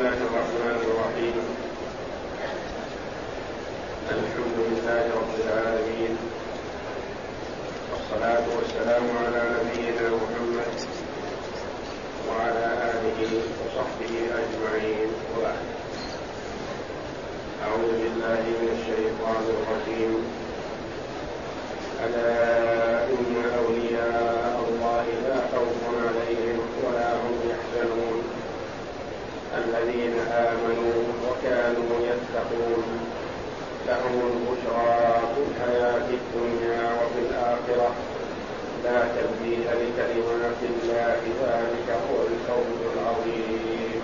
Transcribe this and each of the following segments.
الله الرحمن الرحيم. الحمد لله رب العالمين. والصلاة والسلام على نبينا محمد وعلى آله وصحبه أجمعين. وبعد أعوذ بالله من الشيطان الرجيم. ألا إن أولياء الله لا خوف عليهم ولا هم يحزنون. الذين آمنوا وكانوا يتقون. لهم البشرى في الحياة الدنيا وفي الآخرة. لا تبديل لكلمات الله ذلك هو الفوز العظيم.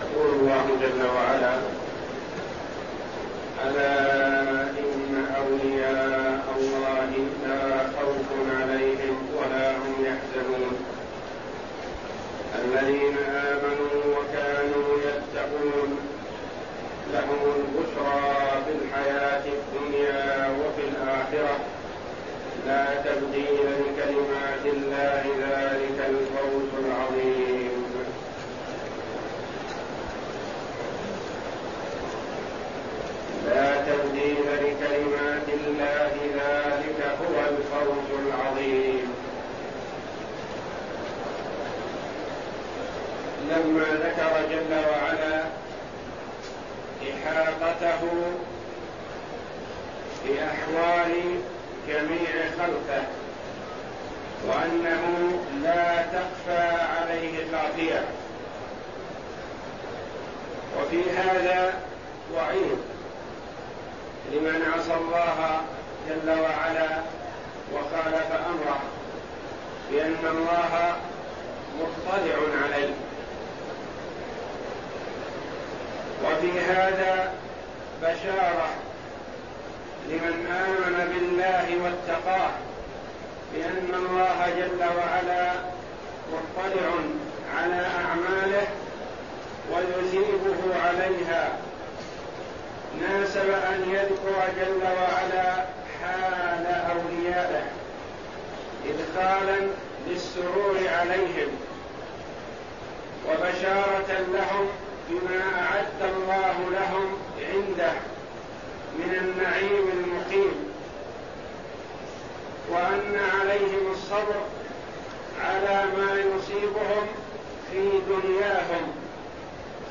يقول الله جل وعلا ألا إن أولياء الله لا خوف عليهم ولا هم يحزنون. الذين آمنوا وكانوا يتقون. لهم البشرى في الحياة الدنيا وفي الآخرة. لا تبديل لكلمات الله ذلك الفوز العظيم. لا تبديل لكلمات الله ذلك هو الفوز العظيم. لما ذكر جل وعلا إحاطته بأحوال جميع خلقه وأنه لا تخفى عليه خافية وفي هذا وعيد لمن عصى الله جل وعلا وخالف أمره بان الله مطلع عليه. وفي هذا بشارة لمن آمن بالله واتقاه بأن الله جل وعلا مطلع على أعماله ويثيبه عليها. ناسب أن يذكر جل وعلا حال أوليائه ادخالا للسرور عليهم وبشارة لهم بما أعد الله لهم عنده من النعيم المقيم. وأن عليهم الصبر على ما يصيبهم في دنياهم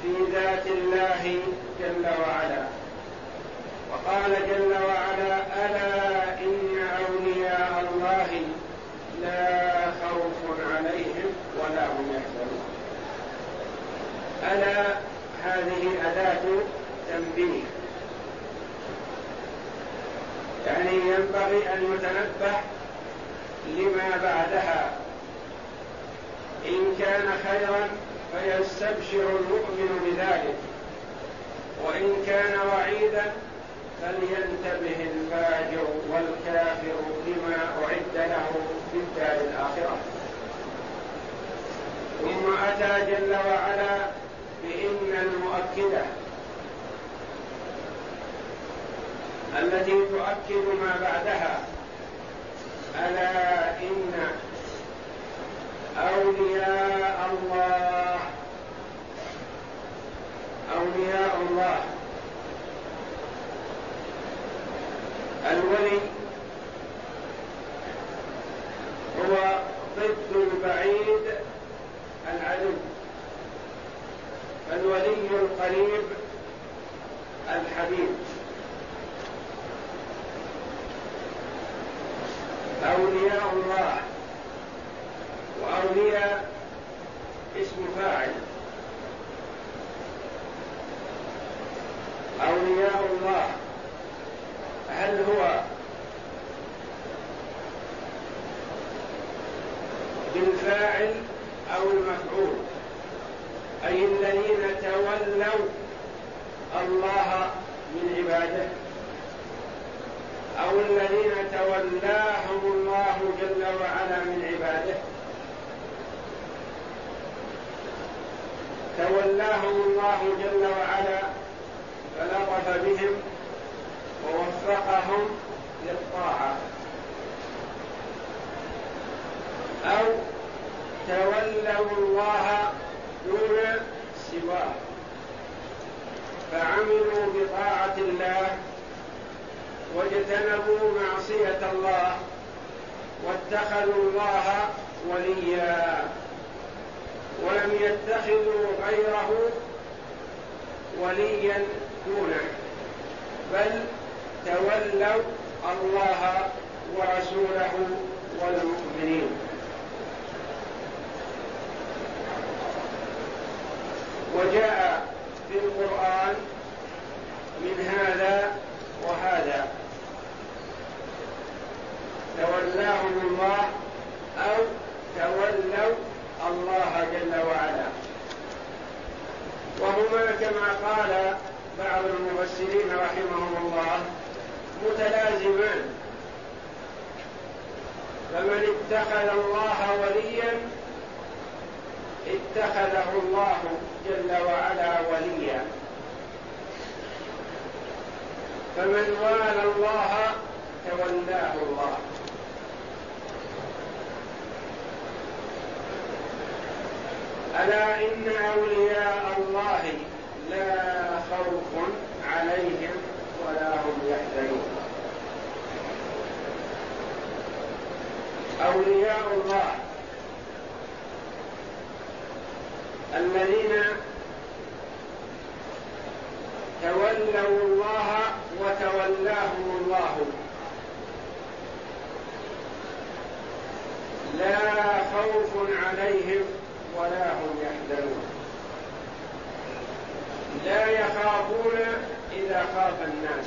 في ذات الله جل وعلا. وقال جل وعلا ألا إن أولياء الله لا خوف عليهم ولا هم يحزنون. ألا هذه أداة تنبيه. يعني ينبغي أن يتنبه لما بعدها. إن كان خيرا فيستبشر المؤمن بذلك. وإن كان وعيدا فلينتبه الفاجر والكافر لما أعد له في الدار الآخرة. ثم أتى جل وعلا بإن المؤكدة التي تؤكد ما بعدها ألا إن أولياء الله أولياء الله. الولي هو ضد البعيد العدو. فالولي القريب الحبيب. أولياء الله وأولياء اسم فاعل. أولياء الله. هل هو بالفاعل أو المفعول؟ أي الذين تولوا الله من عباده. أو الذين تولاهم الله جل وعلا من عباده. تولاهم الله جل وعلا فلطف بهم ووفقهم للطاعة. أو تولوا الله دون سواه. فعملوا بطاعة الله واجتنبوا معصية الله واتخذوا الله وليا. ولم يتخذوا غيره وليا دونه بل تولوا الله ورسوله والمؤمنين. وجاء في القرآن من هذا وهذا. تولاهم الله أو تولوا الله جل وعلا. وهما كما قال بعض المفسرين رحمهم الله متلازمان. فمن اتخذ الله وليا اتخذه الله جل وعلا وليا. فمن والى الله تولاه الله. ألا إن أولياء الله لا خوف عليهم ولا هم يحزنون. أولياء الله الذين تولوا الله وتولاهم الله. لا خوف عليهم ولا هم يحزنون. لا يخافون إذا خاف الناس.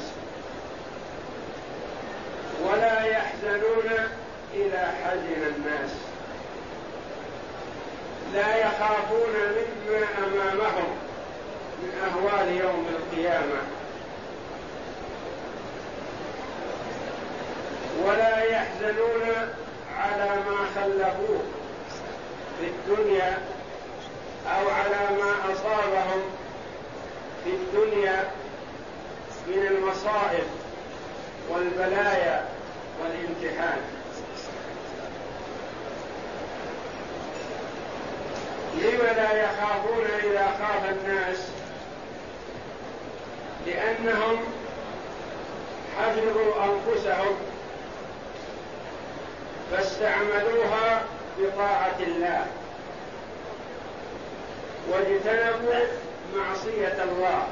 ولا يحزنون إذا حزن الناس. لا يخافون مما أمامهم من أهوال يوم القيامة. ولا يحزنون على ما خلفوه في الدنيا أو على ما أصابهم في الدنيا من المصائب والبلايا والامتحان. لم لا يخافون إذا خاف الناس؟ لأنهم حفظوا أنفسهم فاستعملوها بطاعة الله واجتنبوا معصية الله.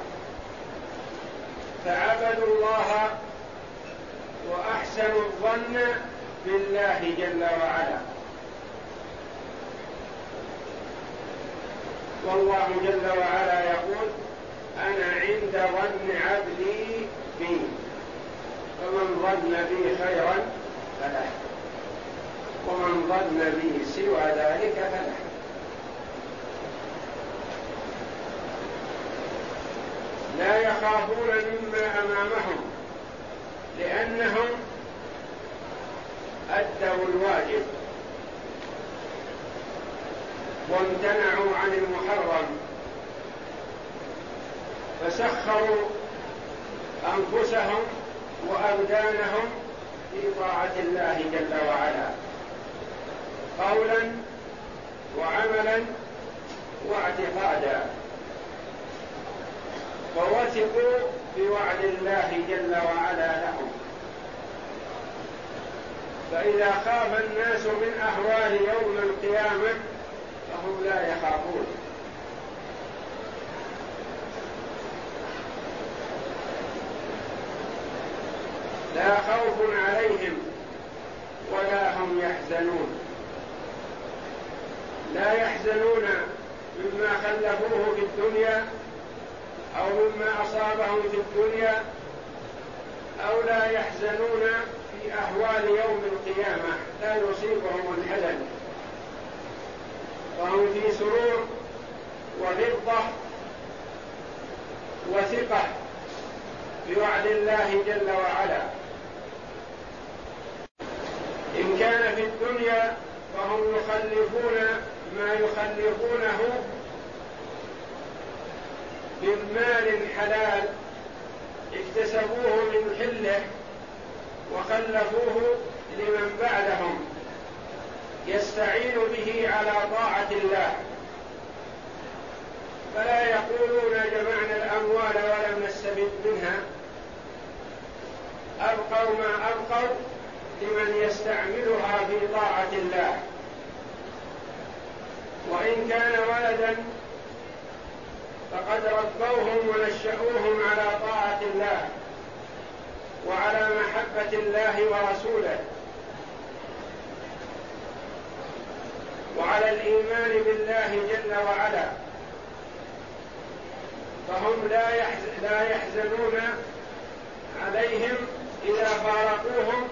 فعبدوا الله وأحسنوا الظن بالله جل وعلا. والله جل وعلا يقول أنا عند ظن عبدي بي فمن ظن بي خيرا فله. ومن ظن بي سوى ذلك فله. لا يخافون مما أمامهم لأنهم أدوا الواجب. وامتنعوا عن المحرم. فسخروا أنفسهم وأبدانهم في طاعة الله جل وعلا. قولا وعملا واعتقادا. ووثقوا بوعد الله جل وعلا لهم. فإذا خاف الناس من أهوال يوم القيامة فهم لا يخافون. لا خوف عليهم ولا هم يحزنون. لا يحزنون مما خلفوه في الدنيا أو مما أصابهم في الدنيا أو لا يحزنون في أحوال يوم القيامة. لا يصيبهم الحزن. وهم في سرور وغبطه وثقة بوعد الله جل وعلا. إن كان في الدنيا فهم يخلفون ما يخلفونه من مال حلال اكتسبوه من حلة وخلفوه لمن بعدهم. يستعين به على طاعة الله. فلا يقولون جمعنا الأموال ولم نستفد منها. أبقوا ما أبقوا لمن يستعملها في طاعة الله. وإن كان ولدا فقد ربوهم ونشأوهم على طاعة الله وعلى محبة الله ورسوله. وعلى الإيمان بالله جل وعلا. فهم لا لا يحزنون عليهم إذا فارقوهم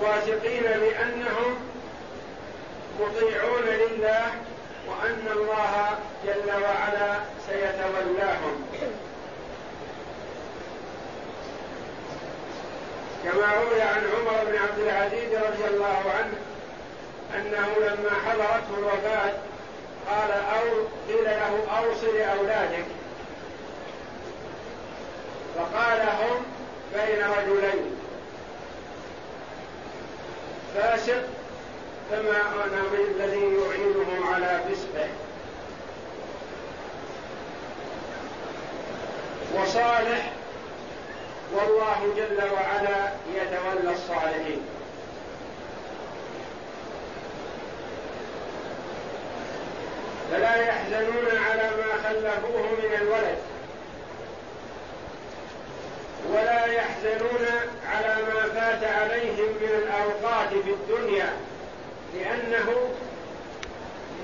واثقين بأنهم مطيعون لله وأن الله جل وعلا سيتولاهم. كما روي عن عمر بن عبد العزيز رضي الله عنه أنه لما حضرته الوفاة قال أو قيل له أوصي لأولادك فقال هم بين رجلين. فاسق فما أنا بالذي يعينهم على فسقه. وصالح والله جل وعلا يتولى الصالحين. فلا يحزنون على ما خلفوه من الولد. ولا يحزنون على ما فات عليهم من الأوقات في الدنيا لأنه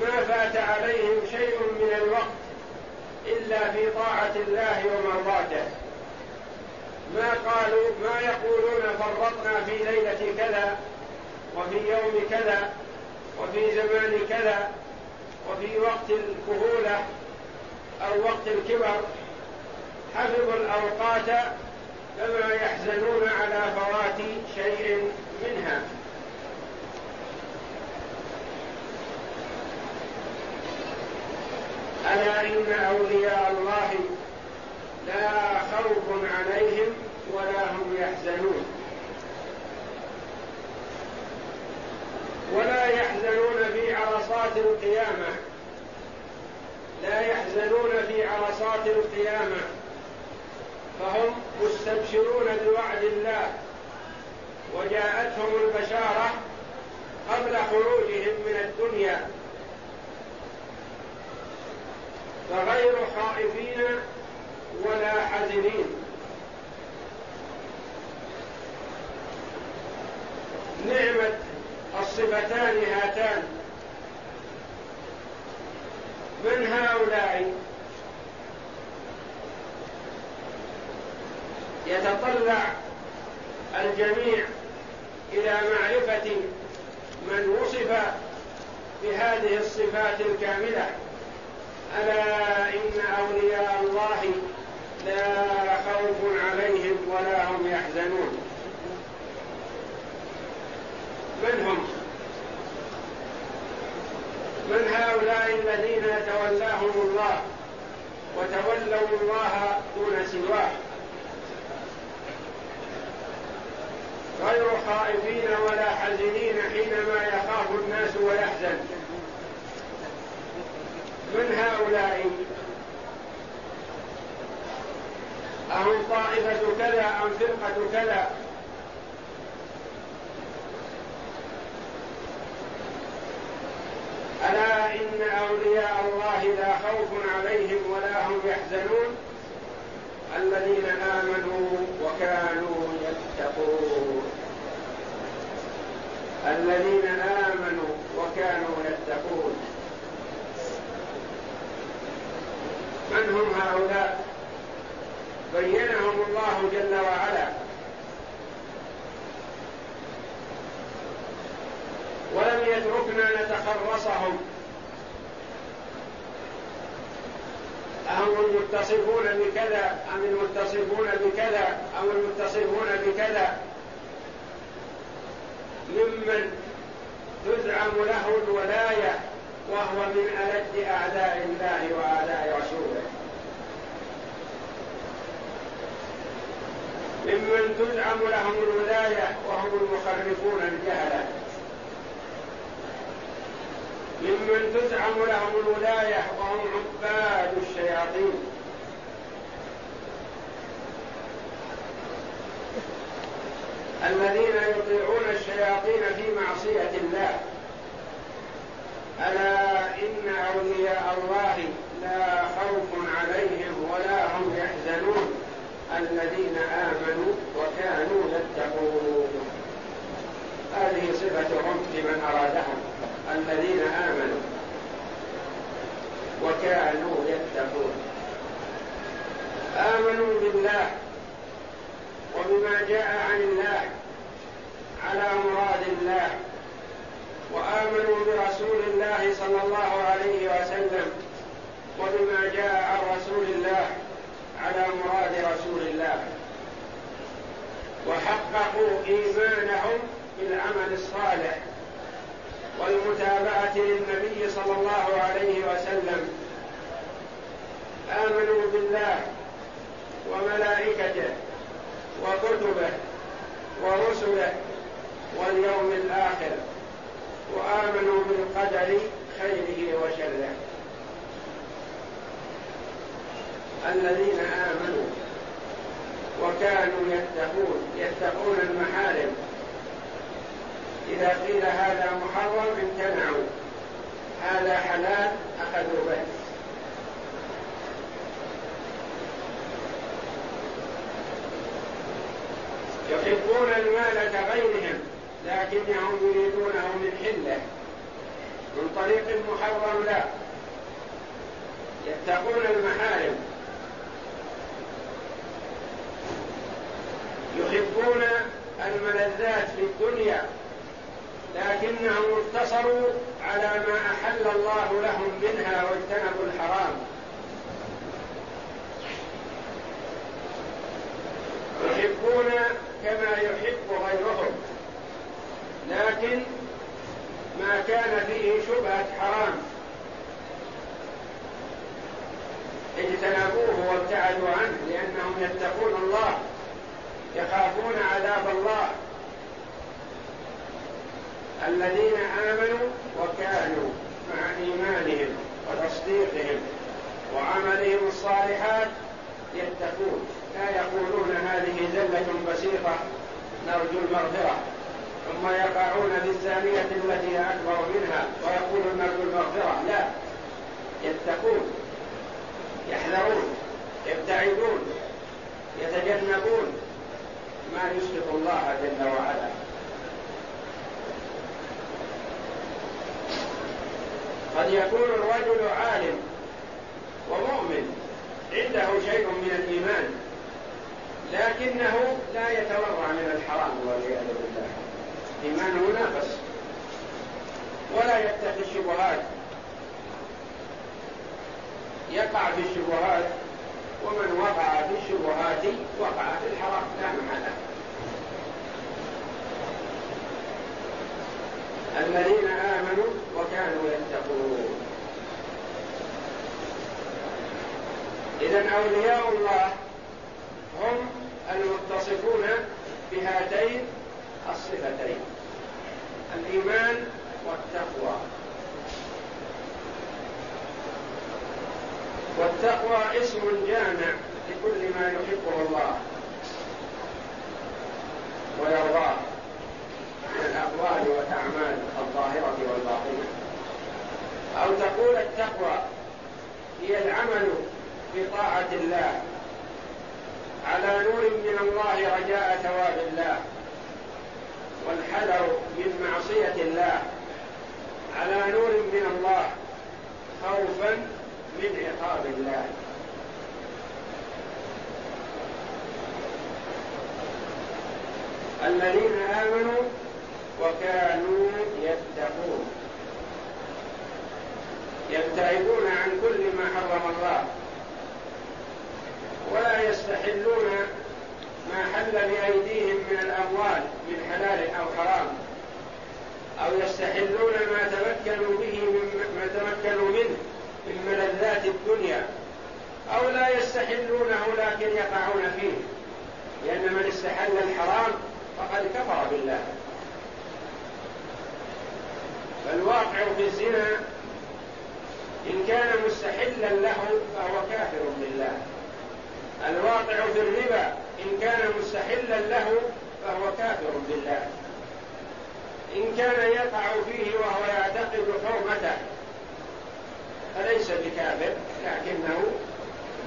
ما فات عليهم شيء من الوقت إلا في طاعة الله ومرضاته. ما قالوا ما يقولون فرطنا في ليلة كذا وفي يوم كذا وفي زمان كذا وفي وقت الكهولة أو وقت الكبر حفظوا الأوقات فما يحزنون على فوات شيء منها. ألا إن أولياء الله لا خوف عليهم ولا هم يحزنون. ولا يحزنون في عرصات القيامة. لا يحزنون في عرصات القيامة فهم مستبشرون بوعد الله وجاءتهم البشارة قبل خروجهم من الدنيا. فغير خائفين ولا حزنين. نعمة الصفتان هاتان. من هؤلاء؟ يتطلع الجميع إلى معرفة من وصف بهذه الصفات الكاملة. ألا إن أولياء الله لا خوف عليهم ولا هم يحزنون. من هم؟ من هؤلاء الذين يتولاهم الله وتولوا الله دون سواه. غير خائفين ولا حزنين حينما يخاف الناس ويحزن. من هؤلاء؟ أهم طائفة كذا أم فرقة كذا؟ ألا إن أولياء الله لا خوف عليهم ولا هم يحزنون. الذين آمنوا وكانوا يتقون. الذين آمنوا وكانوا يتقون. من هم هؤلاء؟ بينهم الله جل وعلا. ولم يتركنا نتخرصهم أهم المتصفون بكذا؟ أم المتصفون بكذا؟ أو المتصفون بكذا؟ ممن تزعم له الولاية وهو من ألد أعداء الله وأعداء رسوله. ممن تزعم لهم الولاية وهم المخرفون الجهلة. ممن تزعم لهم الولاية وهم عباد الشياطين. الباقين في معصية الله. ألا إن أولياء الله لا خوف عليهم ولا هم يحزنون. الذين آمنوا وكانوا يتقون. هذه صفتهم لمن أرادهم الذين آمنوا وكانوا يتقون. آمنوا بالله وبما جاء عن الله على مراد الله وآمنوا برسول الله صلى الله عليه وسلم وبما جاء عن رسول الله على مراد رسول الله. وحققوا إيمانهم بالعمل الصالح والمتابعة للنبي صلى الله عليه وسلم. آمنوا بالله وملائكته وكتبه ورسله واليوم الآخر وآمنوا بالقدر خيره وشره. الذين آمنوا وكانوا يتقون يتقون المحارم إذا قيل هذا محرم امتنعوا. هذا حلال أخذوا به يحبون المال كغيرهم لكنهم يريدونه من حلة. من طريق محرم لا. يتقون المحارم. يحبون الملذات في الدنيا. لكنهم اقتصروا على ما أحل الله لهم منها واجتنبوا الحرام. يحبون كما يحب غيرهم لكن ما كان فيه شبهة حرام. اجتنبوه وابتعدوا عنه لأنهم يتقون الله يخافون عذاب الله. الذين آمنوا وكانوا مع إيمانهم وتصديقهم وعملهم الصالحات يتقون. لا يقولون هذه زلة بسيطة نرجو المغفرة. ثم يقعون في الثانية التي أكبر منها ويقولون نرجو المغفرة. لا يتقون يحذرون يبتعدون يتجنبون ما يسخط الله جل وعلا. قد يكون الرجل عالم ومؤمن عنده شيء من الإيمان لكنه لا يتورع من الحرام والعياذ بالله. ايمانه ناقص ولا يتقي الشبهات. يقع في الشبهات ومن وقع في الشبهات وقع في الحرام لا محالة الذين وكانوا يتقون. إذا أولياء الله هم المتصفون بهاتين الصفتين الإيمان والتقوى. والتقوى اسم جامع لكل ما يحبه الله ويرضاه من الأقوال والأعمال الظاهرة والباطنة. أو تقول التقوى هي العمل بطاعة الله. على نور من الله رجاء ثواب الله. والحذر من معصية الله. على نور من الله خوفا من عقاب الله. الذين آمنوا وكانوا يتقون. يبتعدون عن كل ما حرم الله. ولا يستحلون ما حل بأيديهم من الأموال من حلال أو حرام. أو يستحلون ما تمكنوا به من ما تمكنوا منه من ملذات الدنيا. أو لا يستحلونه لكن يقعون فيه. لأن من استحل الحرام فقد كفر بالله. فالواقع في الزنا إن كان مستحلا له فهو كافر بالله. الواقع في الربا إن كان مستحلا له فهو كافر بالله. كان يقع فيه وهو يعتقد حرمته فليس بكافر لكنه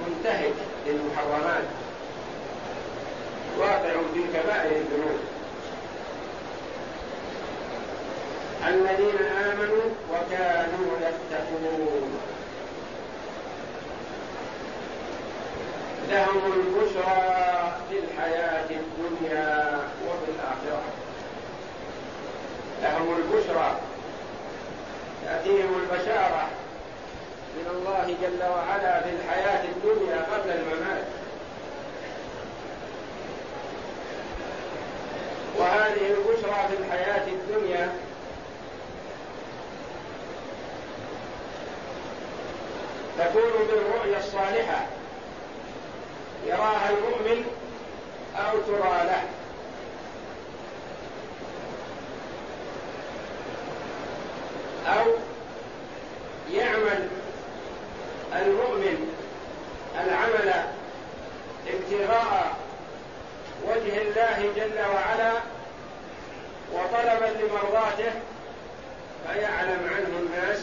منتهك للمحرمات. واقع في كبائر الذنوب. الذين آمنوا وكانوا يتقون. لهم البشرى في الحياة الدنيا وفي الآخرة. لهم البشرى. تأتيهم البشارة من الله جل وعلا في الحياة الدنيا قبل الممات. وهذه البشرى في الحياة الدنيا تكون بالرؤيا الصالحة يراها المؤمن أو ترى له أو يعمل المؤمن العمل ابتغاء وجه الله جل وعلا وطلبا لمرضاته فيعلم عنه الناس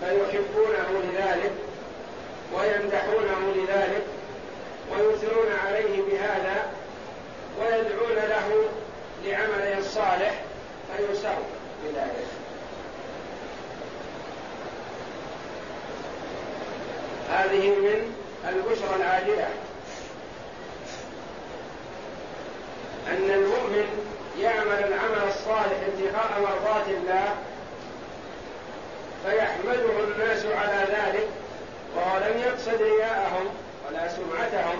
فيحبونه لذلك ويمدحونه لذلك ويثنون عليه بهذا ويدعون له لعمله الصالح فيسر بذلك هذه من البشرى العاجله ان المؤمن يعمل العمل الصالح ابتغاء مرضات الله فيحمده الناس على ذلك وهو لم يقصد رياءهم ولا سمعتهم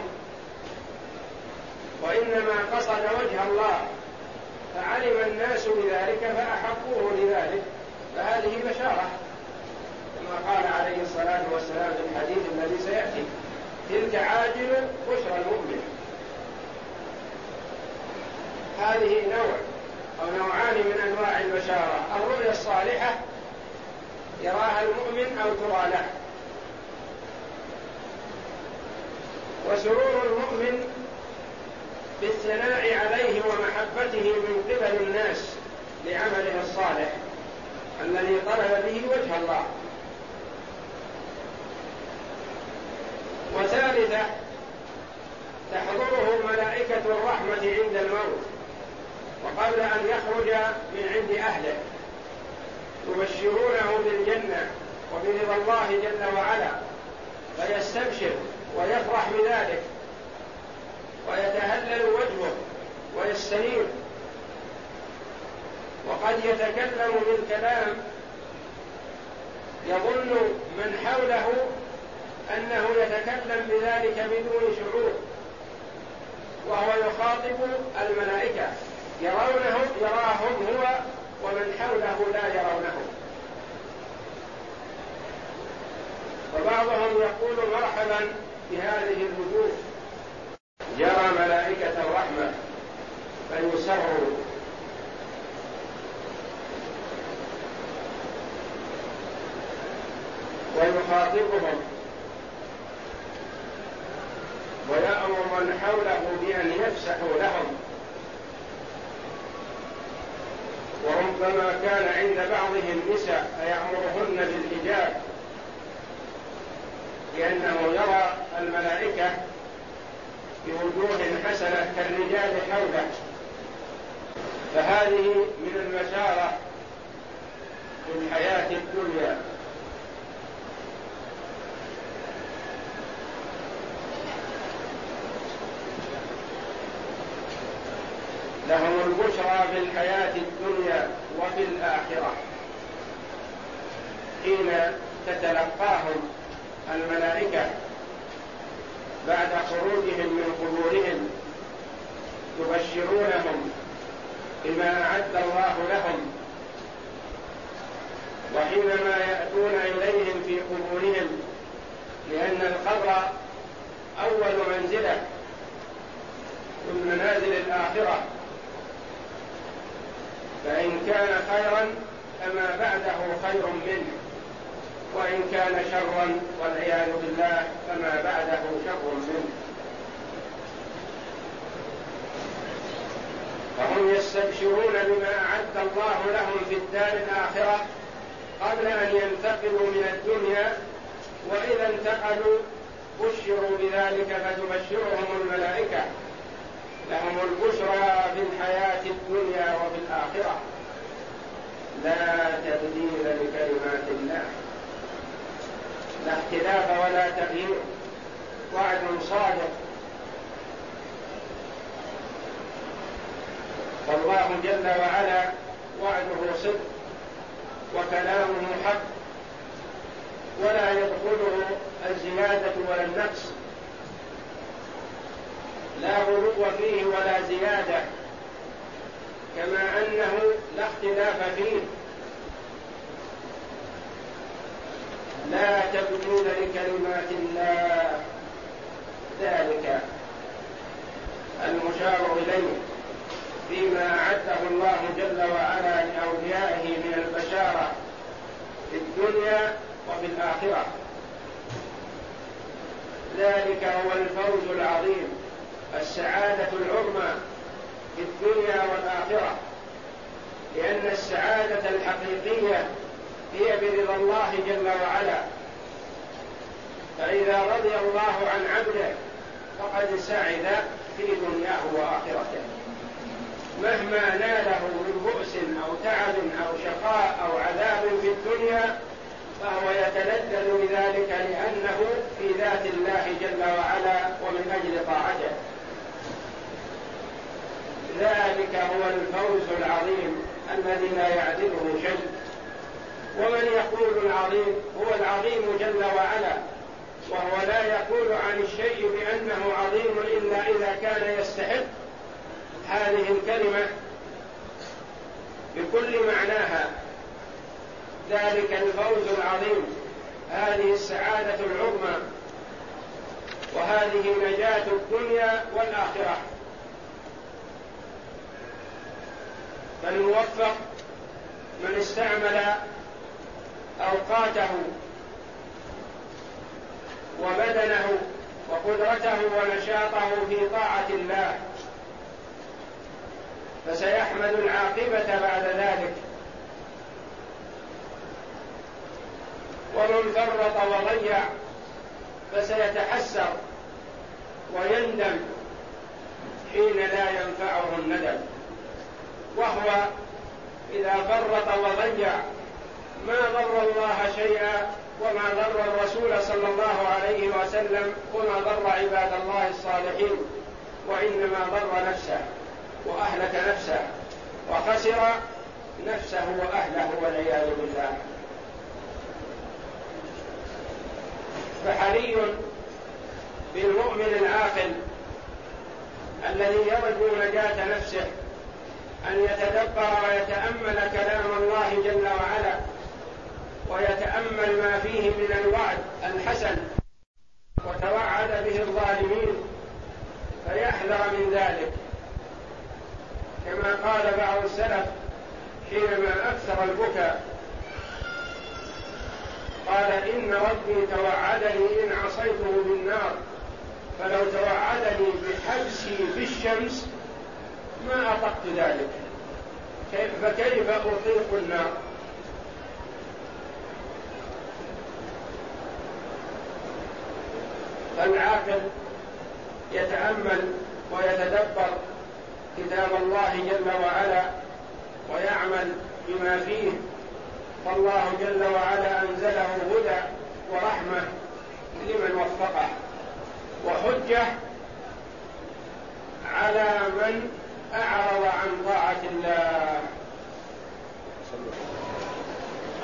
وإنما قصد وجه الله فعلم الناس بذلك فأحبوه لذلك فهذه بشارة كما قال عليه الصلاة والسلام في الحديث الذي سيأتي تلك عاجل بشرى المؤمن هذه نوع أو نوعان من أنواع البشارة الرؤيا الصالحة يراها المؤمن أو ترى له وسرور المؤمن بالثناء عليه ومحبته من قبل الناس لعمله الصالح الذي طلب به وجه الله. وثالثة تحضره ملائكة الرحمة عند الموت وقبل أن يخرج من عند أهله. يبشرونه بالجنة وبرضا الله جل وعلا. فيستبشر ويفرح بذلك. ويتهلل وجهه ويستنير. وقد يتكلم بالكلام يظن من حوله أنه يتكلم بذلك بدون شعور وهو يخاطب الملائكة يرونه يراهم هو ومن حوله لا يرونه. وبعضهم يقول مرحبا بهذه الوجوه. يرى ملائكة الرحمة فيسروا ويخاطبهم. ويأمر من حوله بأن يفسحوا لهم. وربما كان عند بعضهم نساء فيأمرهن بالحجاب لأنه يرى الملائكة بوجوه حسنة كالرجال حوله. فهذه من البشارة في الحياة الدنيا لهم البشرى في الحياة الدنيا وفي الآخرة. حين تتلقاهم الملائكة بعد خروجهم من قبورهم يبشرونهم بما أعد الله لهم وحينما يأتون إليهم في قبورهم لأن القبر أول منزلة من منازل الآخرة. فإن كان خيرا فما بعده خير منه. وإن كان شرا والعياذ بالله فما بعده شر منه. فهم يستبشرون بما أعد الله لهم في الدار الآخرة قبل أن ينتقلوا من الدنيا. وإذا انتقلوا بشروا بذلك فتبشرهم الملائكة. لهم البشرى في الحياة الدنيا وفي الآخرة. لا تبديل لكلمات الله. لا اختلاف ولا تغيير. وعد صادق. فالله جل وعلا وعده صدق وكلامه حق. ولا يدخله الزيادة ولا النقص. لا غلو فيه ولا زيادة كما أنه لا اختلاف فيه. لا تبدون لكلمات الله. ذلك المشار إليه فيما أعده الله جل وعلا لأوليائه من البشارة في الدنيا وفي الآخرة. ذلك هو الفوز العظيم. السعادة العظمى في الدنيا والآخرة لأن السعادة الحقيقية هي برضا الله جل وعلا. فإذا رضي الله عن عبده فقد سعد في دنياه وآخرته. مهما ناله من بؤس أو تعب أو شقاء أو عذاب في الدنيا فهو يتلذذ بذلك لأنه في ذات الله جل وعلا ومن أجل طاعته. ذلك هو الفوز العظيم الذي لا يعدله شيء. ومن يقول العظيم هو العظيم جل وعلا وهو لا يقول عن الشيء بأنه عظيم إلا إذا كان يستحق هذه الكلمة بكل معناها. ذلك الفوز العظيم هذه السعادة العظمى وهذه نجاة الدنيا والآخرة. فالموفق من استعمل أوقاته وبدنه وقدرته ونشاطه في طاعة الله. فسيحمد العاقبة بعد ذلك. ومن فرط وضيع فسيتحسر ويندم حين لا ينفعه الندم. وهو إذا فرط وضيع. ما ضر الله شيئا وما ضر الرسول صلى الله عليه وسلم وما ضر عباد الله الصالحين وإنما ضر نفسه وأهلك نفسه وخسر نفسه وأهله والعياذ بالله. فحري بالمؤمن العاقل الذي يرجو نجاة نفسه أن يتدبر ويتأمل كلام الله جل وعلا ويتأمل ما فيه من الوعد الحسن وتوعد به الظالمين فيحذر من ذلك. كما قال بعض السلف حينما أكثر البكاء قال إن ربي توعدني إن عصيته بالنار فلو توعدني بحبسي في الشمس ما أطقت ذلك. فكيف أطيق النار؟ فالعاقل يتأمل ويتدبر كتاب الله جل وعلا ويعمل بما فيه. فالله جل وعلا أنزله هدى ورحمة لمن وفقه. وحجة على من أعرض عن طاعة الله.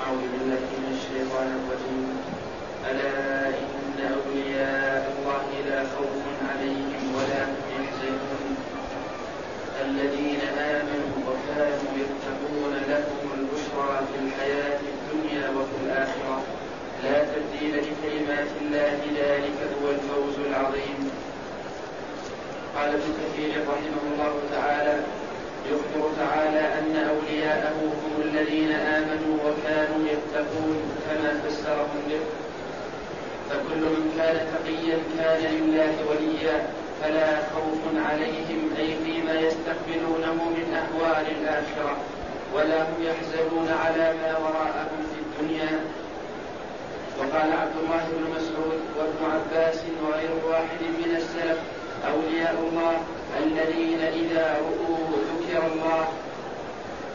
أعوذ بالله من الشيطان الرجيم. ألا إن أولياء الله لا خوف عليهم ولا هم يحزنون. الذين آمنوا وكانوا يتقون لهم البشرى في الحياة الدنيا وفي الآخرة. لا تبديل لكلمات الله ذلك هو الفوز العظيم. قال ابن كثير رحمه الله تعالى يخبر تعالى أن أولياءه هم الذين آمنوا وكانوا يتقون كما فسرهم به. فكل من كان تقيا كان لله وليا فلا خوف عليهم أي فيما يستقبلونه من أهوال الآخرة ولا هم يحزنون على ما وراءهم في الدنيا. وقال عبد الله بن مسعود وابن عباس وغير واحد من السلف أولياء الله الذين إذا رؤوا ذكر الله.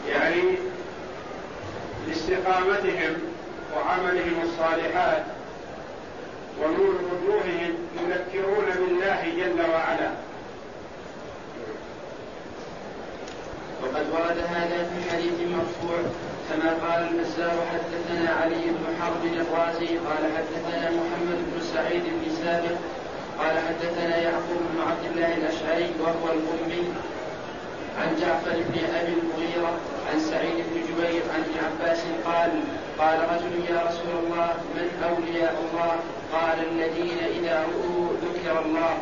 يعني لاستقامتهم وعملهم الصالحات ونور وجوههم يذكرون بالله جل وعلا. وقد ورد هذا في حديث مرفوع كما قال المزار حدثنا علي بن حرب الرازي قال حدثنا محمد بن سعيد بن سابق قال حدثنا يعقوب بن عبد الله الأشعري وهو الامي عن جعفر بن أبي المغيرة عن سعيد بن جبير عن ابن عباس قال قال رجل يا رسول الله من أولياء الله؟ قال الذين إذا رؤوا ذكر الله.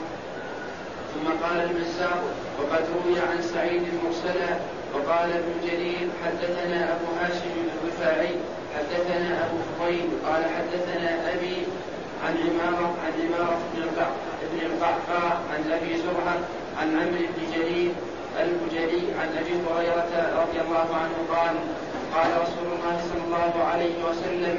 ثم قال المزار وقد روي عن سعيد مرسلا وقال ابن جرير حدثنا أبو هاشم الرفاعي حدثنا أبو فضيل قال حدثنا أبي عن عمارة عن عمارة بن القعقاع عن أبي زرعة عن عمرو بن جرير البجلي عن أبي هريرة رضي الله عنه قال قال رسول الله صلى الله عليه وسلم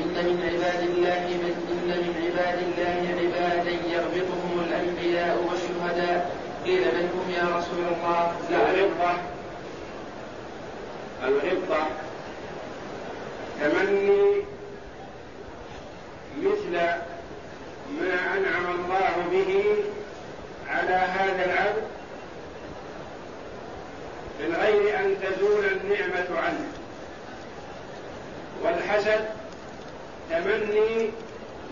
إن من عباد الله من إن من عباد الله عبادا يغبطهم الأنبياء والشهداء. قيل من هم يا رسول الله؟ الغبطة. الغبطة. تمني مثل ما أنعم الله به على هذا العبد من غير أن تزول النعمة عنه. والحسد تمني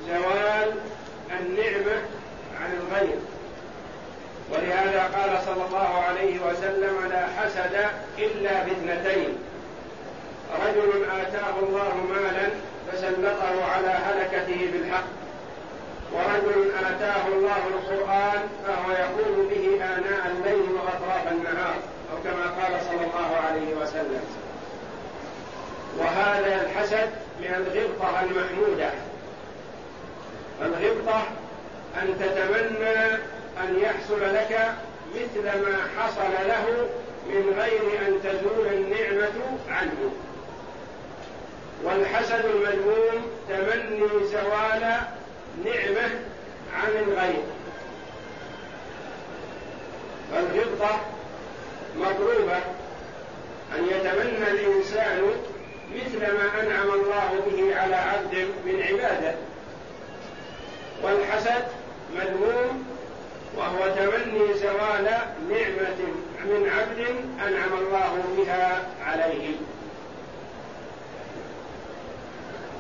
زوال النعمة عن الغير. ولهذا قال صلى الله عليه وسلم لا حسد إلا باثنتين. رجل آتاه الله مالا فسلطه على هلكته بالحق. ورجل آتاه الله القرآن فهو يقول به آناء الليل وأطراف النهار أو كما قال صلى الله عليه وسلم. وهذا الحسد من الغبطة المحمودة. الغبطة أن تتمنى أن يحصل لك مثل ما حصل له من غير أن تزول النعمة عنه. والحسد المذموم تمني زوال نعمة عن الغير فالغبطة مطلوبة أن يتمنى الإنسان مثل ما أنعم الله به على عبد من عباده. والحسد مذموم وهو تمني زوال نعمة من عبد أنعم الله بها عليه.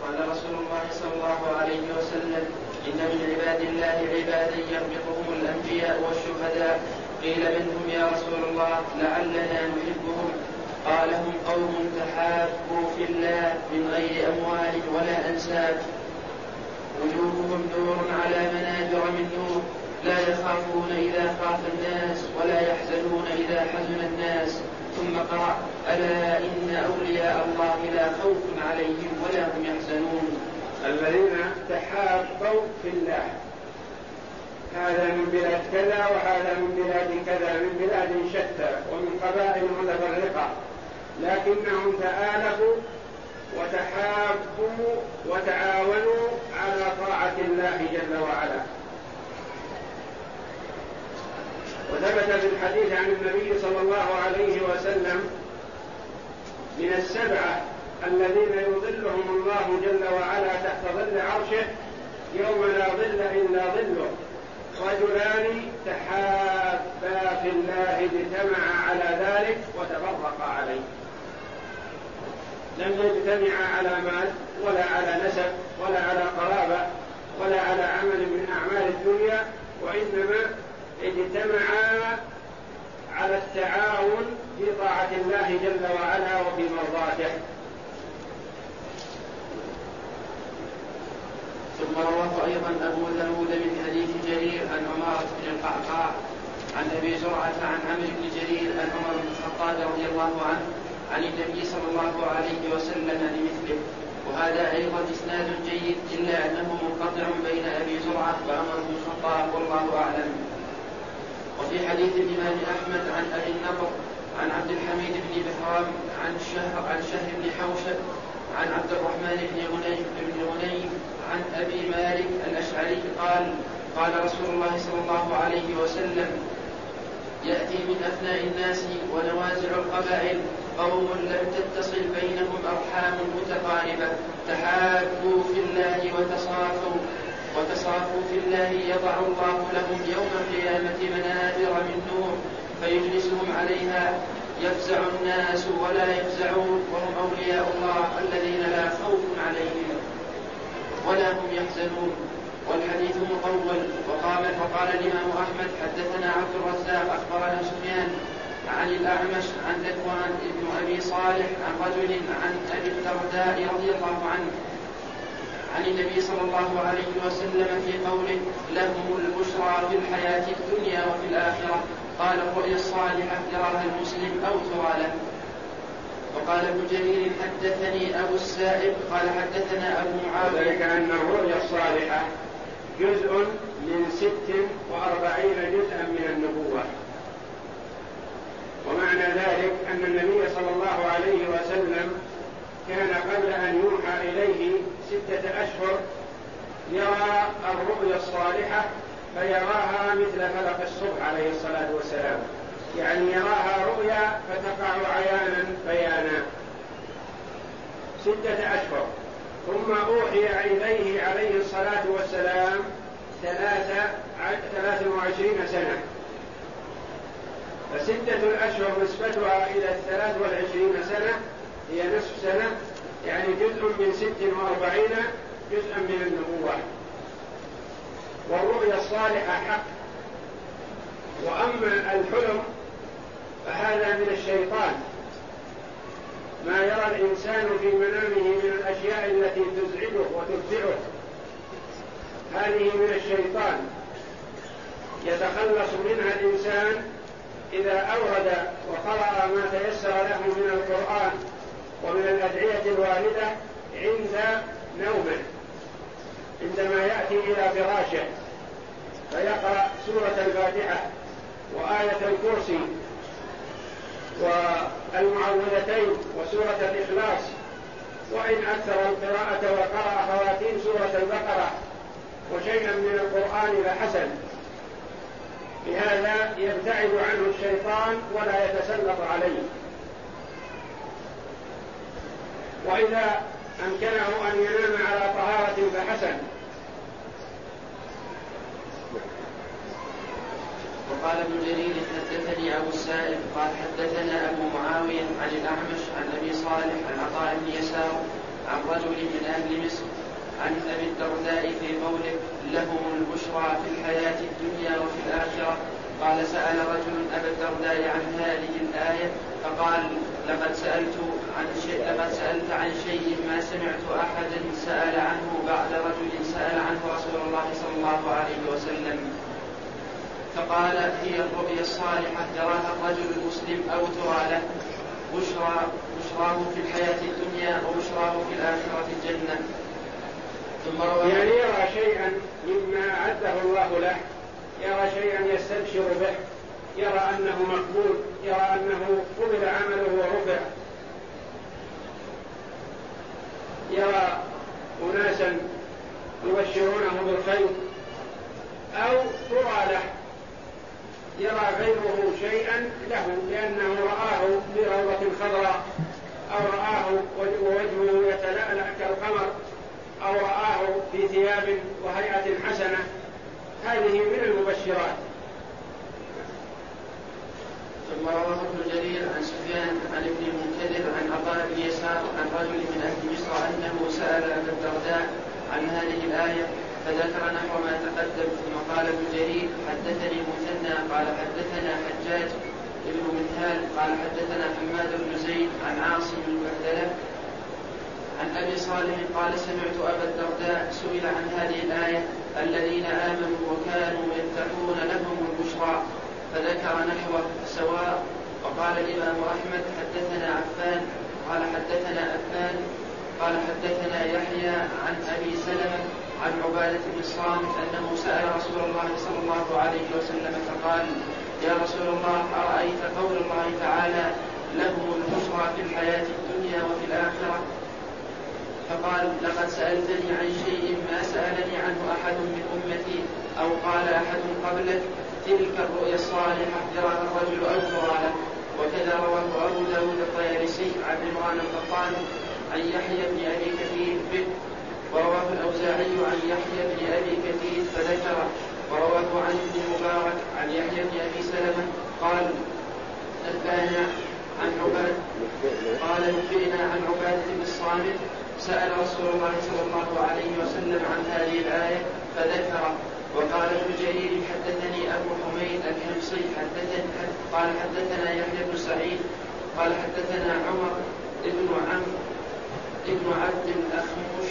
قال رسول الله صلى الله عليه وسلم إن من عباد الله عبادا يربطهم الأنبياء والشهداء. قيل من هم يا رسول الله لعلنا نحبهم. قال هم قوم تحابوا في الله من غير أموال ولا أنساب وجوههم نور على منابر من نور لا يخافون إذا خاف الناس ولا يحزنون إذا حزن الناس. ثم قرأ ألا إن أولياء الله لا خوف عليهم ولا هم يحزنون. الذين تحابوا في الله. هذا من بلاد كذا وهذا من بلاد كذا من بلاد شتى ومن قبائل متفرقة. لكنهم تآلفوا وتحابوا وتعاونوا على طاعة الله جل وعلا. وثبت في الحديث عن النبي صلى الله عليه وسلم من السبعة الذين يظلهم الله جل وعلا تحت ظل عرشه يوم لا ظل إلا ظله. رجلان تحابا في الله اجتمعا على ذلك وتفرقا عليه. لم يجتمعا على مال ولا على نسب ولا على قرابة ولا على عمل من أعمال الدنيا وإنما اجتمعا على التعاون في طاعة الله جل وعلا وفي مرضاته ثم رواه أيضا أبو داود من حديث جرير عن عمارة بن القعقاع عن أبي زرعة عن عمرو بن جرير عن عمر بن الخطاب رضي الله عنه عن النبي صلى الله عليه وسلم لمثله وهذا أيضا إسناد جيد إلا أنه منقطع بين أبي زرعة وعمر بن الخطاب والله أعلم. وفي حديث الإمام أحمد عن أبي النضر عن عبد الحميد بن بهرام عن شهر عن شهر بن حوشب عن عبد الرحمن بن غنيم بن غنيم عن أبي مالك الأشعري قال قال رسول الله صلى الله عليه وسلم يأتي من أفناء الناس ونوازع القبائل قوم لم تتصل بينهم أرحام متقاربة تحابوا في الله وتصافوا وتصافوا في الله يضع الله لهم يوم القيامة منابر من نور فيجلسهم عليها يفزع الناس ولا يفزعون وهم أولياء الله الذين لا خوف عليهم ولا هم يحزنون. والحديث مطول وقال وقال الإمام أحمد حدثنا عبد الرزاق أخبرنا سفيان عن الأعمش عن ذكوان بن أبي صالح عن رجل عن أبي الدرداء رضي الله عنه عن النبي صلى الله عليه وسلم في قوله لهم البشرى في الحياة الدنيا وفي الآخرة. قال الرؤيا الصالحة يراها المسلم أو ترى له وقال ابن جرير حدثني أبو السائب قال حدثنا أبو معاوية ذلك أن الرؤيا الصالحة جزء من ست وأربعين جزءا من النبوة. ومعنى ذلك أن النبي صلى الله عليه وسلم كان قبل أن يوحى إليه ستة أشهر يرى الرؤيا الصالحة فيراها مثل فلق الصبح عليه الصلاة والسلام. يعني يراها رؤيا فتقع عيانا بيانا. ستة أشهر. ثم أوحي إليه عليه الصلاة والسلام ثلاثة ثلاث وعشرين سنة. فستة الأشهر نسبتها إلى الثلاث والعشرين سنة هي نصف سنة يعني جزء من ست وأربعين جزءا من النبوة. والرؤيا الصالحة حق. وأما الحلم فهذا من الشيطان. ما يرى الإنسان في منامه من الأشياء التي تزعجه وتفزعه. هذه من الشيطان. يتخلص منها الإنسان إذا أورد وقرأ ما تيسر له من القرآن. ومن الأدعية الواردة عند نومه عندما يأتي إلى فراشه فيقرأ سورة الفاتحة وآية الكرسي والمعوذتين وسورة الإخلاص وإن أكثر القراءة وقرأ خواتيم سورة البقرة وشيئا من القرآن لحسن بهذا يبتعد عنه الشيطان ولا يتسلط عليه. وإذا أمكنه أن ينام على طهارة فحسن. وقال ابن جرير حدثني أبو السائب قال حدثنا أبو معاوية عن الأعمش عن أبي صالح عن عطاء بن يسار عن رجل من أهل مصر عن أبي الدرداء في قوله لهم البشرى في الحياة الدنيا وفي الآخرة. قال سأل رجل ابا الدرداء عن هذه الآية فقال لقد سألت عن شيء لقد سألت عن شيء ما سمعت أحدا سأل عنه بعد رجل سأل عنه رسول الله صلى الله عليه وسلم. فقال هي الرؤيا الصالحة يراها الرجل المسلم أو ترى له. بشرى بشراه في الحياة الدنيا وبشراه في الآخرة الجنة. ثم روى يعني يرى شيئا مما أعده الله له. يرى شيئا يستبشر به. يرى أنه مقبول. يرى أنه قبل عمله ورفع. يرى أناسا يبشرونه بالخير أو ترى له يرى غيره شيئا له لأنه رآه في روضة خضراء أو رآه ووجهه يتلألأ كالقمر أو رآه في ثياب وهيئة حسنة. هذه من المبشرات. ثم رواه ابن جرير عن سفيان عن ابن المنكدر عن عطاء بن يسار عن رجل من أهل مصر أنه سأل أبا الدرداء عن هذه الآية فذكر نحو ما تقدم. ثم قال ابن جرير حدثني مثنى. قال حدثنا حجاج ابن منهال. قال حدثنا حماد بن زيد عن عاصم البهدله عن أبي صالح قال سمعت أبا الدرداء سئل عن هذه الآية الذين آمنوا وكانوا يفتحون لهم البشرى. فذكر نحوه سواء وقال الإمام أحمد حدثنا عفان قال حدثنا عفان قال حدثنا يحيى عن أبي سلمة عن عبادة بن الصامت أنه سأل رسول الله صلى الله عليه وسلم فقال يا رسول الله أرأيت قول الله تعالى لهم البشرى في الحياة الدنيا وفي الآخرة؟ فقال لقد سألتني عن شيء ما سألني عنه أحد من أمتي أو قال أحد قبلك تلك الرؤيا الصالحة يراها الرجل ترى له وكذا رواه أبو داود الطيالسي عن عمران القطان عن يحيى بن أبي كثير به. ورواه الأوزاعي عن يحيى بن أبي كثير فذكره ورواه عن ابن مبارك عن يحيى بن أبي سلمة قال نبأنا عن عباد قال نبئنا عن عبادة بن الصامت. سأل رسول الله صلى الله عليه وسلم عن هذه الآية فذكر. وقال ابن جرير حدثني حدثني قال حدثنا يحيى بن سعيد قال حدثنا عمر بن عمرو ابن عبد الأخمش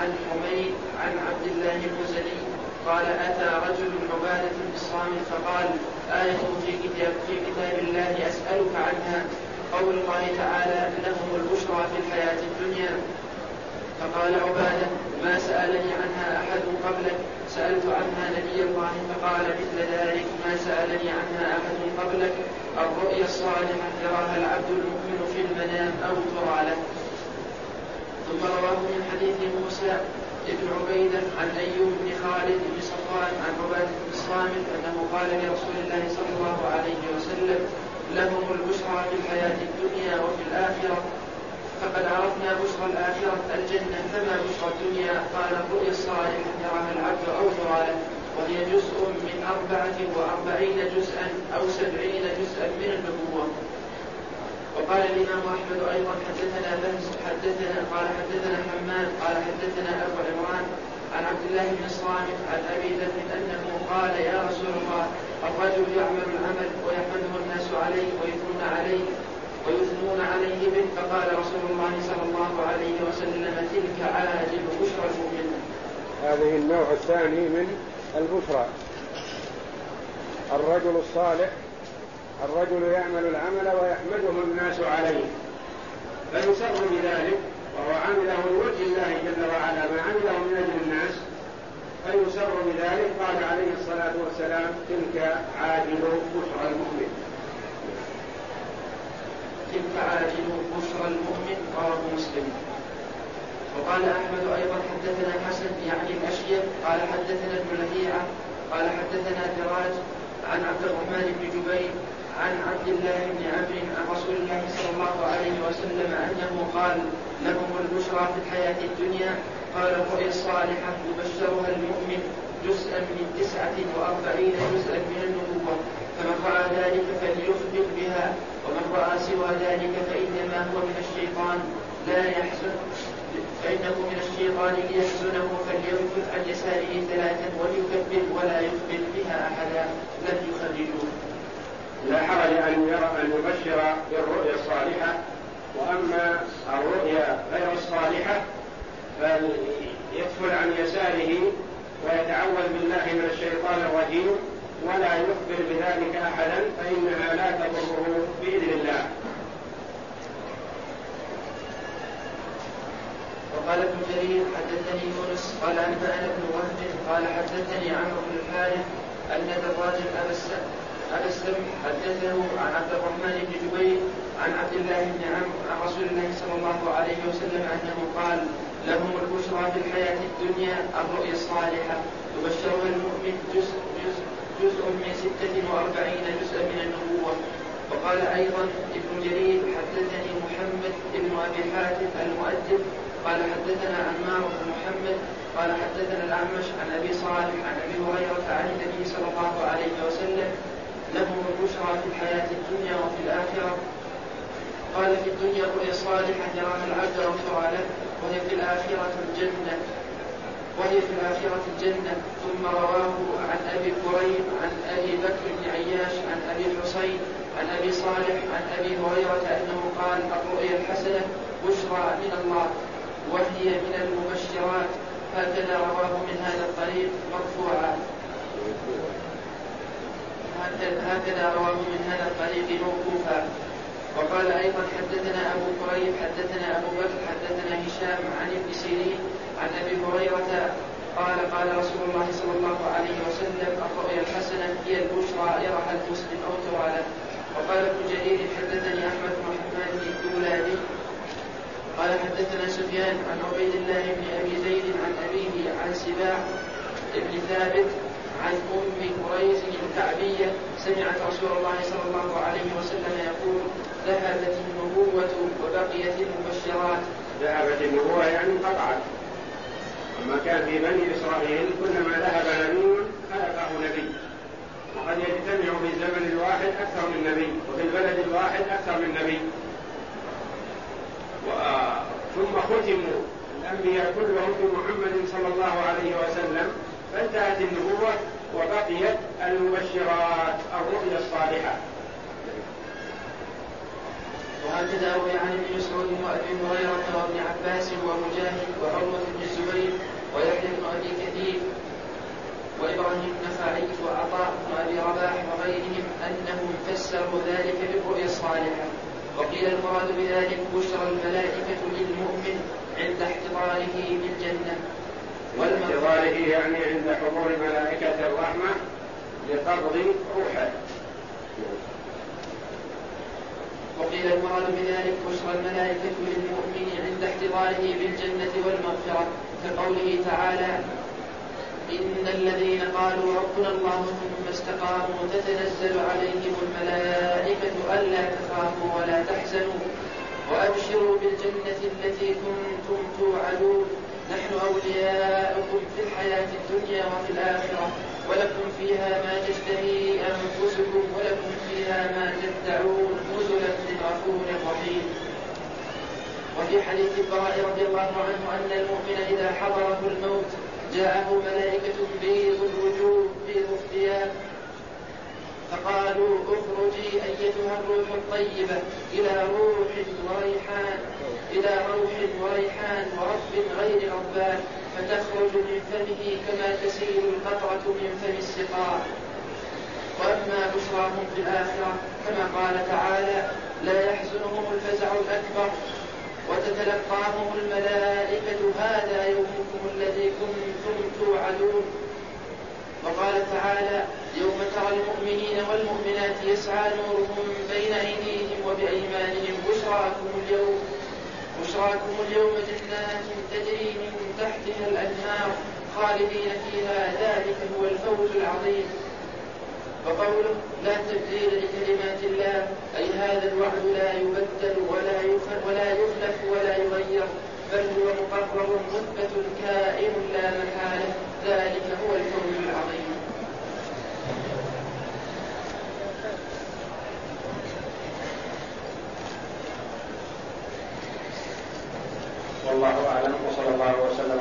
عن حميد عن عبد الله المزني قال أتى رجل عبادة بالصامت فقال آية في كتاب في كتاب الله أسألك عنها. قول الله تعالى لهم البشرى في الحياة الدنيا. فقال عبادة ما سألني عنها أحد قبلك؟ سألت عنها نبي الله فقال مثل ذلك ما سألني عنها أحد قبلك؟ الرؤيا الصالحة يراها العبد المؤمن في المنام أو ترى له. ثم رواه من حديث موسى ابن عبيدة عن أيوب بن خالد بن صفوان عن عبادة بن الصامت أنه قال لرسول الله صلى الله عليه وسلم لهم البشرى في الحياة الدنيا وفي الآخرة فقد عرفنا بشرى الآخرة الجنة فما بشرى الدنيا؟ قال الرؤيا الصالحة يراها العبد أو ترى وهي جزء من أربعة وأربعين جزءا أو سبعين جزءا من النبوة. وقال الإمام أحمد أيضا حدثنا بهز حدثنا قال حدثنا حماد قال حدثنا أبو عمران عن عبد الله بن الصامت عن أبي ذر أنه قال يا رسول الله الرجل يعمل العمل ويحمده الناس عليه ويثنون عليه. ويثنون عليه به فقال رسول الله صلى الله عليه وسلم تلك عاجل بشرى المؤمن هذه النوع الثاني من البشرى. الرجل الصالح الرجل يعمل العمل ويحمده الناس عليه. فيسر بذلك وهو عمله لوجه الله جل وعلا ما عمله من أجل الناس. فيسر بذلك قال عليه الصلاة والسلام تلك عاجل بشرى المؤمن. تلك عاجل بشرى المؤمن رواه مسلم. وقال أحمد أيضا حدثنا حسن يعني الأشيب قال حدثنا ابن لهيعة قال حدثنا دراج عن عبد الرحمن بن جبير عن عبد الله بن عمرو عن رسول الله صلى الله عليه وسلم أنه قال لهم البشرى في الحياة الدنيا قال الرؤيا الصالحه يبشرها المؤمن جزءا من تسعة وأربعين جزءا من النبوة فمن رأى ذلك فليخبر بها ومن رأى سوى ذلك فإنما هو من الشيطان. لا يحزن فإنه من الشيطان ليحزنه فليركض عن يساره ثلاثا وليكبر ولا يخبر بها أحدا. لم يخرجوه. لا حرج أن يرى أن يبشر بالرؤيا الصالحة وأما الرؤيا غير الصالحة فليدخل عن يساره ويتعوذ بالله من الشيطان الرجيم. ولا يخبر بذلك أحدا فإنها لا تضره بإذن الله. وقال ابن جرير حدثني يونس قال أنبأنا ابن وهب قال حدثني عمرو بن الحارث أن دراج أبا أبا السمع حدثه عن عبد الرحمن بن جبير عن عبد الله بن عمرو عن رسول الله صلى الله عليه وسلم أنه قال لهم البشرى في الحياة الدنيا الرؤيا الصالحة يبشرها المؤمن جزء, جزء, جزء من ستة وأربعين جزءا من النبوة. وقال أيضا ابن جرير حدثني محمد بن أبي حاتم المؤدب قال حدثنا عمار بن محمد قال حدثنا الأعمش عن أبي صالح عن أبي هريرة عن النبي صلى الله عليه وسلم لهم البشرى في الحياة الدنيا وفي الآخرة. قال في الدنيا رؤيا صالحة يراها العبد ترى له وهي في الآخرة الجنة. وهي في الآخرة الجنة. ثم رواه عن أبي كريم عن أبي بكر بن عياش عن أبي الحصين عن أبي صالح عن أبي هريرة أنه قال الرؤيا الحسنة بشرى من الله وهي من المبشرات. هكذا رواه من هذا الطريق مرفوعا. هكذا رواه من هذا الطريق موقوفا. وقال أيضا حدثنا أبو قريب حدثنا أبو بكر حدثنا هشام عن ابن سيرين عن أبي هريرة قال قال رسول الله صلى الله عليه وسلم الرؤيا الحسنة هي البشرى يرها المسلم أو ترى له وقال ابن جرير حدثني أحمد بن محمد الدولاني. قال حدثنا سفيان عن عبيد الله بن أبي زيد عن أبيه عن سباع بن ثابت عن أم قريز الكعبية سمعت رسول الله صلى الله عليه وسلم يقول ذهبت النبوة وبقيت المبشرات. ذهبت النبوة يعني انقطعت. أما كان في بني إسرائيل كلما ذهب نبي خلفه نبي. وقد يجتمع في الزمن الواحد أكثر من نبي وفي البلد الواحد أكثر من نبي. و... ثم ختموا. الأنبياء كلهم بمحمد صلى الله عليه وسلم. فانتهت النبوة وبقيت المبشرات الرؤيا الصالحة. وهكذا روي عن ابن مسعود وأبي هريرة وابن عباس ومجاهد وعروة بن الزبير ويحيى بن أبي كثير وإبراهيم النخعي وعطاء بن أبي رباح وغيرهم انهم فسروا ذلك بالرؤيا الصالحة. وقيل المراد بذلك بشرى الملائكة للمؤمن عند احتضاره بالجنة. واحتضاره يعني عند حضور ملائكه الرحمة لقبض روحه. وقيل المراد بذلك بشرى الملائكة للمؤمن عند احتضاره بالجنة والمغفرة كقوله تعالى إن الذين قالوا ربنا الله ثم استقاموا تتنزل عليهم الملائكة ألا تخافوا ولا تحزنوا وأبشروا بالجنة التي كنتم توعدون. نحن أولياؤكم في الحياة الدنيا وفي الآخرة ولكم فيها ما تشتهي أنفسكم ولكم فيها ما تدعون نزلا من غفور رحيم وفي حديث البراء رضي الله عنه أن المؤمن إذا حضره الموت جاءه ملائكة بيض الوجوه بيض الثياب فقالوا اخرجي أيتها الروح الطيبة إلى روح وريحان إلى روح وريحان ورب غير ربان فتخرج من فمه كما تسيل القطرة من فم السقاء. وأما بشراهم في الآخرة كما قال تعالى لا يحزنهم الفزع الأكبر وتتلقاهم الملائكة هذا يومكم الذي كنتم توعدون. وقال تعالى يوم ترى المؤمنين والمؤمنات يسعى نورهم بين أيديهم وبأيمانهم بشراكم اليوم بشراكم اليوم جنات تجري من تحتها الأنهار خالدين فيها ذلك هو الفوز العظيم. وقوله لا تبديل لكلمات الله أي هذا الوعد لا يبدل ولا ولا يخلف ولا يغير بل هو مقرر مثبت كائن لا محالة ذلك هو الفوز العظيم. والله أعلم وصلى الله وسلم